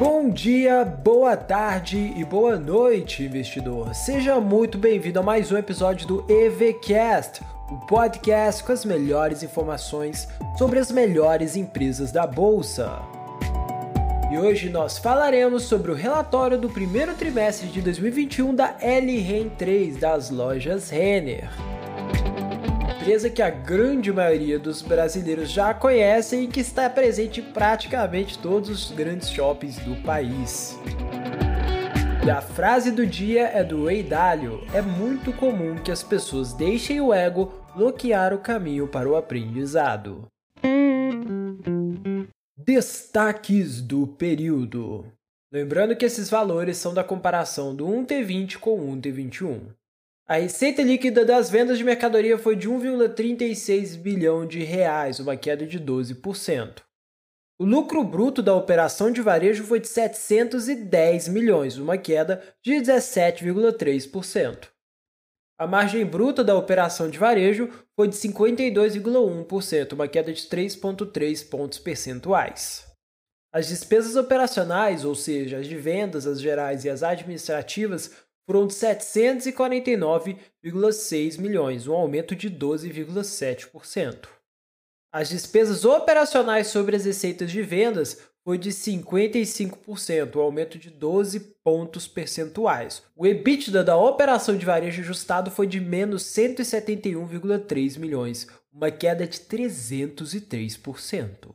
Bom dia, boa tarde e boa noite, investidor. Seja muito bem-vindo a mais um episódio do EVCast, o podcast com as melhores informações sobre as melhores empresas da bolsa. E hoje nós falaremos sobre o relatório do primeiro trimestre de 2021 da LREN 3 das lojas Renner empresa que a grande maioria dos brasileiros já conhecem e que está presente em praticamente todos os grandes shoppings do país. E a frase do dia é do Ray Dalio: É muito comum que as pessoas deixem o ego bloquear o caminho para o aprendizado. Destaques do período. Lembrando que esses valores são da comparação do 1T20 com o 1T21. A receita líquida das vendas de mercadoria foi de 1,36 bilhão de reais, uma queda de 12%. O lucro bruto da operação de varejo foi de 710 milhões, uma queda de 17,3%. A margem bruta da operação de varejo foi de 52,1%, uma queda de 3,3 pontos percentuais. As despesas operacionais, ou seja, as de vendas, as gerais e as administrativas, foram de 749,6 milhões, um aumento de 12,7%. As despesas operacionais sobre as receitas de vendas foi de 55%, um aumento de 12 pontos percentuais. O EBITDA da operação de varejo ajustado foi de menos 171,3 milhões, uma queda de 303%.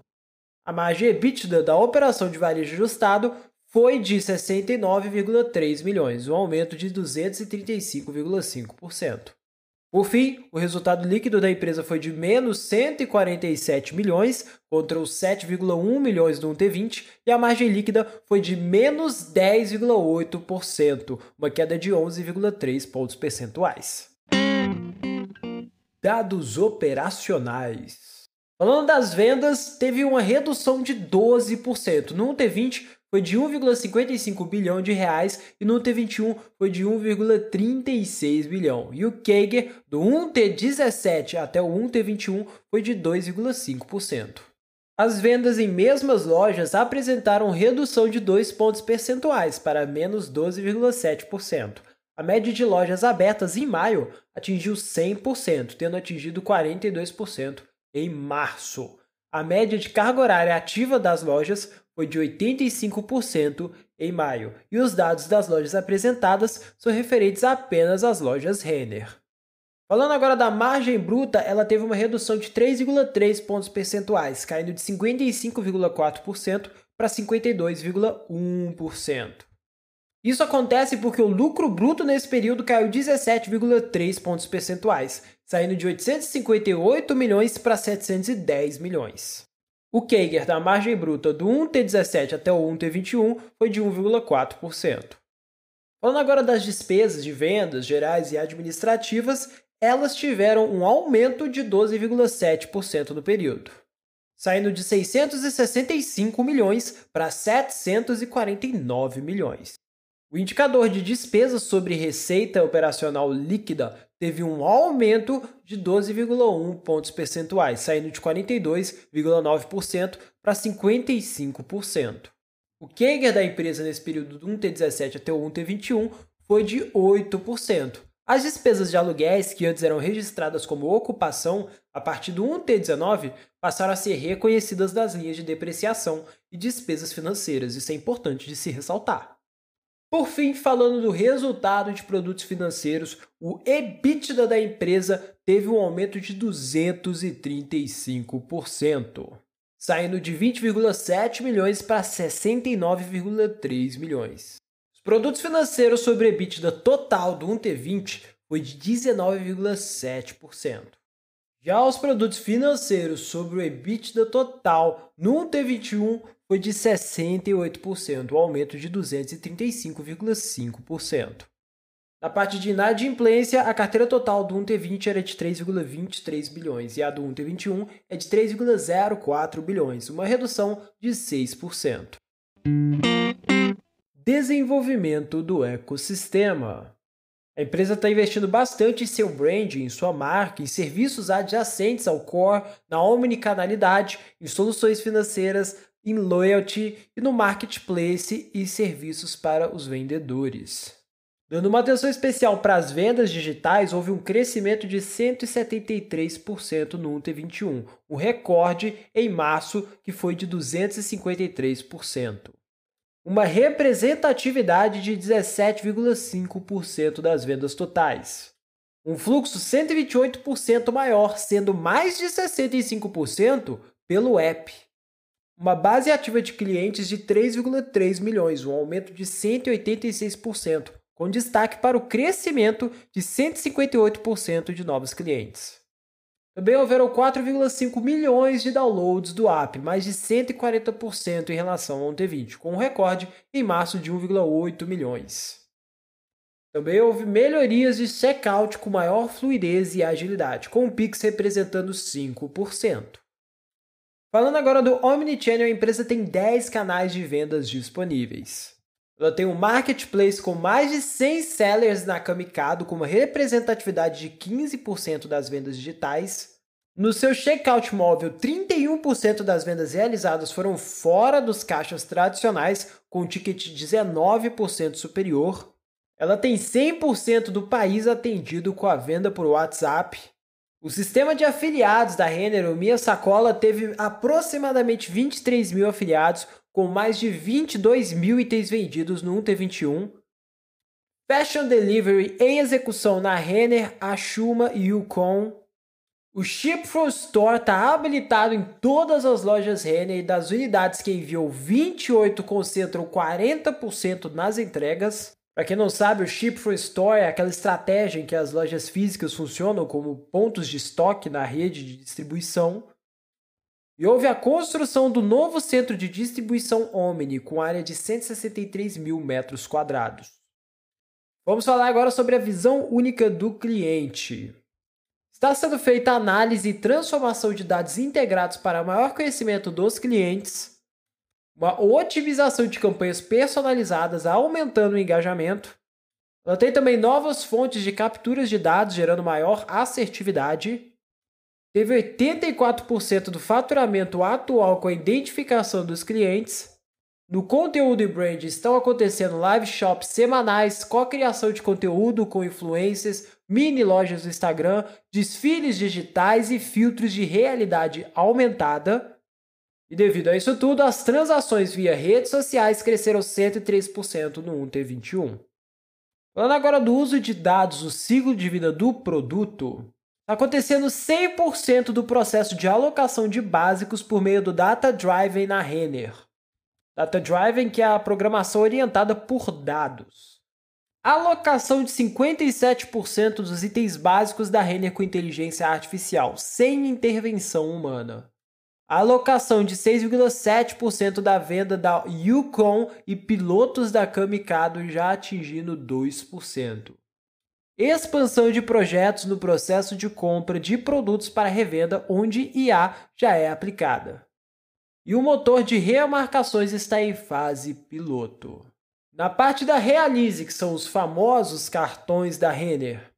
A margem EBITDA da operação de varejo ajustado foi de 69,3 milhões, um aumento de 235,5%. Por fim, o resultado líquido da empresa foi de menos 147 milhões contra os 7,1 milhões do 1T20 e a margem líquida foi de menos 10,8%, uma queda de 11,3 pontos percentuais. Dados operacionais. Falando das vendas, teve uma redução de 12%. No 1T20, foi de 1,55 bilhão de reais e no T21 foi de 1,36 bilhão. E o CAGR do 1T17 até o 1T21 foi de 2,5%. As vendas em mesmas lojas apresentaram redução de 2 pontos percentuais para menos 12,7%. A média de lojas abertas em maio atingiu 100%, tendo atingido 42% em março. A média de carga horária ativa das lojas foi de 85% em maio, e os dados das lojas apresentadas são referentes apenas às lojas Renner. Falando agora da margem bruta, ela teve uma redução de 3,3 pontos percentuais, caindo de 55,4% para 52,1%. Isso acontece porque o lucro bruto nesse período caiu 17,3 pontos percentuais, saindo de 858 milhões para 710 milhões. O CAGR da margem bruta do 1T17 até o 1T21 foi de 1,4%. Falando agora das despesas de vendas gerais e administrativas, elas tiveram um aumento de 12,7% no período, saindo de 665 milhões para 749 milhões. O indicador de despesas sobre receita operacional líquida teve um aumento de 12,1 pontos percentuais, saindo de 42,9% para 55%. O CAGR da empresa nesse período do 1T17 até o 1T21 foi de 8%. As despesas de aluguéis, que antes eram registradas como ocupação, a partir do 1T19 passaram a ser reconhecidas das linhas de depreciação e despesas financeiras. Isso é importante de se ressaltar. Por fim, falando do resultado de produtos financeiros, o EBITDA da empresa teve um aumento de 235%, saindo de 20,7 milhões para 69,3 milhões. Os produtos financeiros sobre EBITDA total do 1T20 foi de 19,7%. Já os produtos financeiros sobre o EBITDA total no 1T21 foi de 68%, um aumento de 235,5%. Na parte de inadimplência, a carteira total do 1T20 era de 3,23 bilhões e a do 1T21 é de 3,04 bilhões, uma redução de 6%. Desenvolvimento do ecossistema. A empresa está investindo bastante em seu branding, em sua marca, em serviços adjacentes ao core, na omnicanalidade, em soluções financeiras, em loyalty e no marketplace e serviços para os vendedores. Dando uma atenção especial para as vendas digitais, houve um crescimento de 173% no UT21, um recorde em março que foi de 253%. Uma representatividade de 17,5% das vendas totais. Um fluxo 128% maior, sendo mais de 65% pelo app uma base ativa de clientes de 3,3 milhões, um aumento de 186%, com destaque para o crescimento de 158% de novos clientes. Também houveram 4,5 milhões de downloads do app, mais de 140% em relação ao 20, com um recorde em março de 1,8 milhões. Também houve melhorias de checkout com maior fluidez e agilidade, com o Pix representando 5%. Falando agora do Omnichannel, a empresa tem 10 canais de vendas disponíveis. Ela tem um marketplace com mais de 100 sellers na Kamikado, com uma representatividade de 15% das vendas digitais. No seu checkout móvel, 31% das vendas realizadas foram fora dos caixas tradicionais, com um ticket 19% superior. Ela tem 100% do país atendido com a venda por WhatsApp. O sistema de afiliados da Renner, o Minha Sacola, teve aproximadamente 23 mil afiliados, com mais de 22 mil itens vendidos no 1T21. Fashion Delivery em execução na Renner, Ashuma e Yukon. O Ship from Store está habilitado em todas as lojas Renner e das unidades que enviou 28 concentram 40% nas entregas. Para quem não sabe, o Ship from Store é aquela estratégia em que as lojas físicas funcionam como pontos de estoque na rede de distribuição. E houve a construção do novo centro de distribuição Omni, com área de 163 mil metros quadrados. Vamos falar agora sobre a visão única do cliente. Está sendo feita análise e transformação de dados integrados para maior conhecimento dos clientes uma otimização de campanhas personalizadas, aumentando o engajamento. Ela tem também novas fontes de capturas de dados, gerando maior assertividade. Teve 84% do faturamento atual com a identificação dos clientes. No conteúdo e brand estão acontecendo live shops semanais, co-criação de conteúdo com influencers, mini lojas no Instagram, desfiles digitais e filtros de realidade aumentada. E devido a isso tudo, as transações via redes sociais cresceram 103% no 1T21. Falando agora do uso de dados, o ciclo de vida do produto, está acontecendo 100% do processo de alocação de básicos por meio do Data Driven na Renner. Data Driven que é a programação orientada por dados. Alocação de 57% dos itens básicos da Renner com inteligência artificial, sem intervenção humana. Alocação de 6,7% da venda da Yukon e pilotos da Kamikado já atingindo 2%. Expansão de projetos no processo de compra de produtos para revenda onde IA já é aplicada. E o motor de remarcações está em fase piloto. Na parte da Realize, que são os famosos cartões da Renner,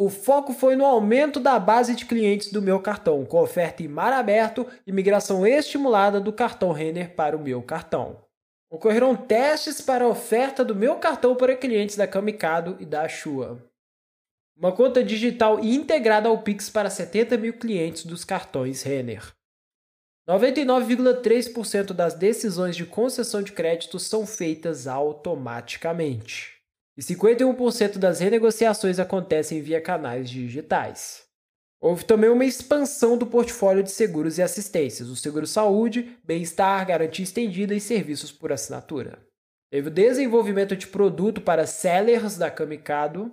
o foco foi no aumento da base de clientes do meu cartão, com oferta em mar aberto e migração estimulada do cartão Renner para o meu cartão. Ocorreram testes para a oferta do meu cartão para clientes da Kamikado e da Shua. Uma conta digital integrada ao Pix para 70 mil clientes dos cartões Renner. 99,3% das decisões de concessão de crédito são feitas automaticamente e 51% das renegociações acontecem via canais digitais. Houve também uma expansão do portfólio de seguros e assistências, o seguro saúde, bem-estar, garantia estendida e serviços por assinatura. Teve o desenvolvimento de produto para sellers da Kamikado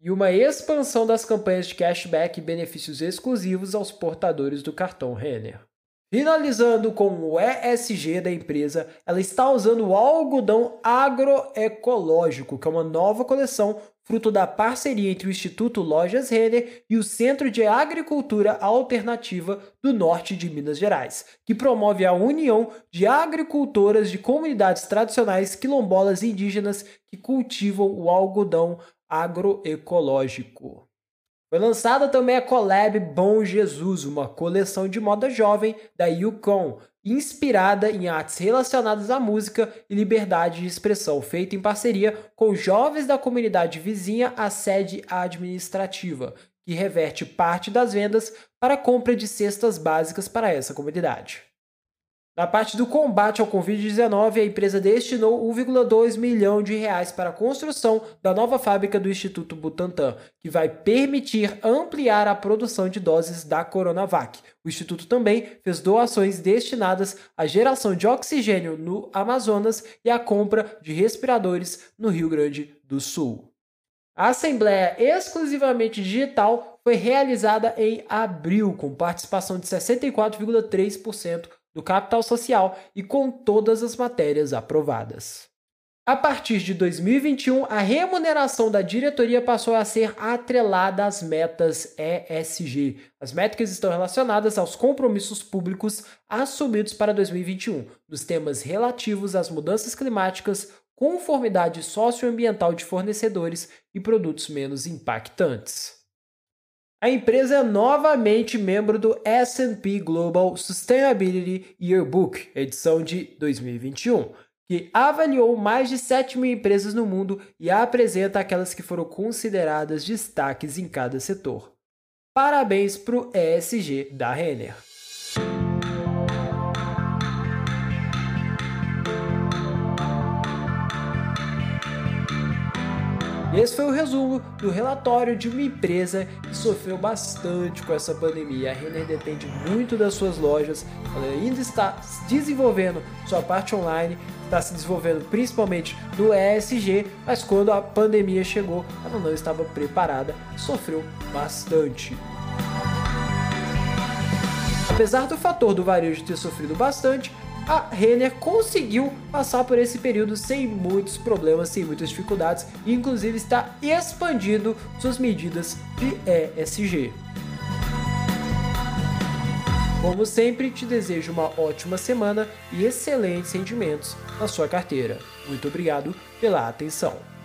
e uma expansão das campanhas de cashback e benefícios exclusivos aos portadores do cartão Renner. Finalizando com o ESG da empresa, ela está usando o algodão agroecológico, que é uma nova coleção fruto da parceria entre o Instituto Lojas Renner e o Centro de Agricultura Alternativa do Norte de Minas Gerais, que promove a união de agricultoras de comunidades tradicionais quilombolas indígenas que cultivam o algodão agroecológico. Foi lançada também a collab Bom Jesus, uma coleção de moda jovem da Yukon, inspirada em artes relacionadas à música e liberdade de expressão, feita em parceria com jovens da comunidade vizinha à sede administrativa, que reverte parte das vendas para a compra de cestas básicas para essa comunidade. Na parte do combate ao Covid-19, a empresa destinou 1,2 milhão de reais para a construção da nova fábrica do Instituto Butantan, que vai permitir ampliar a produção de doses da Coronavac. O instituto também fez doações destinadas à geração de oxigênio no Amazonas e à compra de respiradores no Rio Grande do Sul. A assembleia exclusivamente digital foi realizada em abril, com participação de 64,3% do capital social e com todas as matérias aprovadas. A partir de 2021, a remuneração da diretoria passou a ser atrelada às metas ESG. As métricas estão relacionadas aos compromissos públicos assumidos para 2021, nos temas relativos às mudanças climáticas, conformidade socioambiental de fornecedores e produtos menos impactantes. A empresa é novamente membro do S&P Global Sustainability Yearbook, edição de 2021, que avaliou mais de 7 mil empresas no mundo e apresenta aquelas que foram consideradas destaques em cada setor. Parabéns para o ESG da Renner. Esse foi o resumo do relatório de uma empresa que sofreu bastante com essa pandemia. A Renner depende muito das suas lojas, ela ainda está desenvolvendo sua parte online, está se desenvolvendo principalmente no ESG, mas quando a pandemia chegou, ela não estava preparada, sofreu bastante. Apesar do fator do varejo ter sofrido bastante, a Renner conseguiu passar por esse período sem muitos problemas, sem muitas dificuldades, e inclusive está expandindo suas medidas de ESG. Como sempre, te desejo uma ótima semana e excelentes rendimentos na sua carteira. Muito obrigado pela atenção.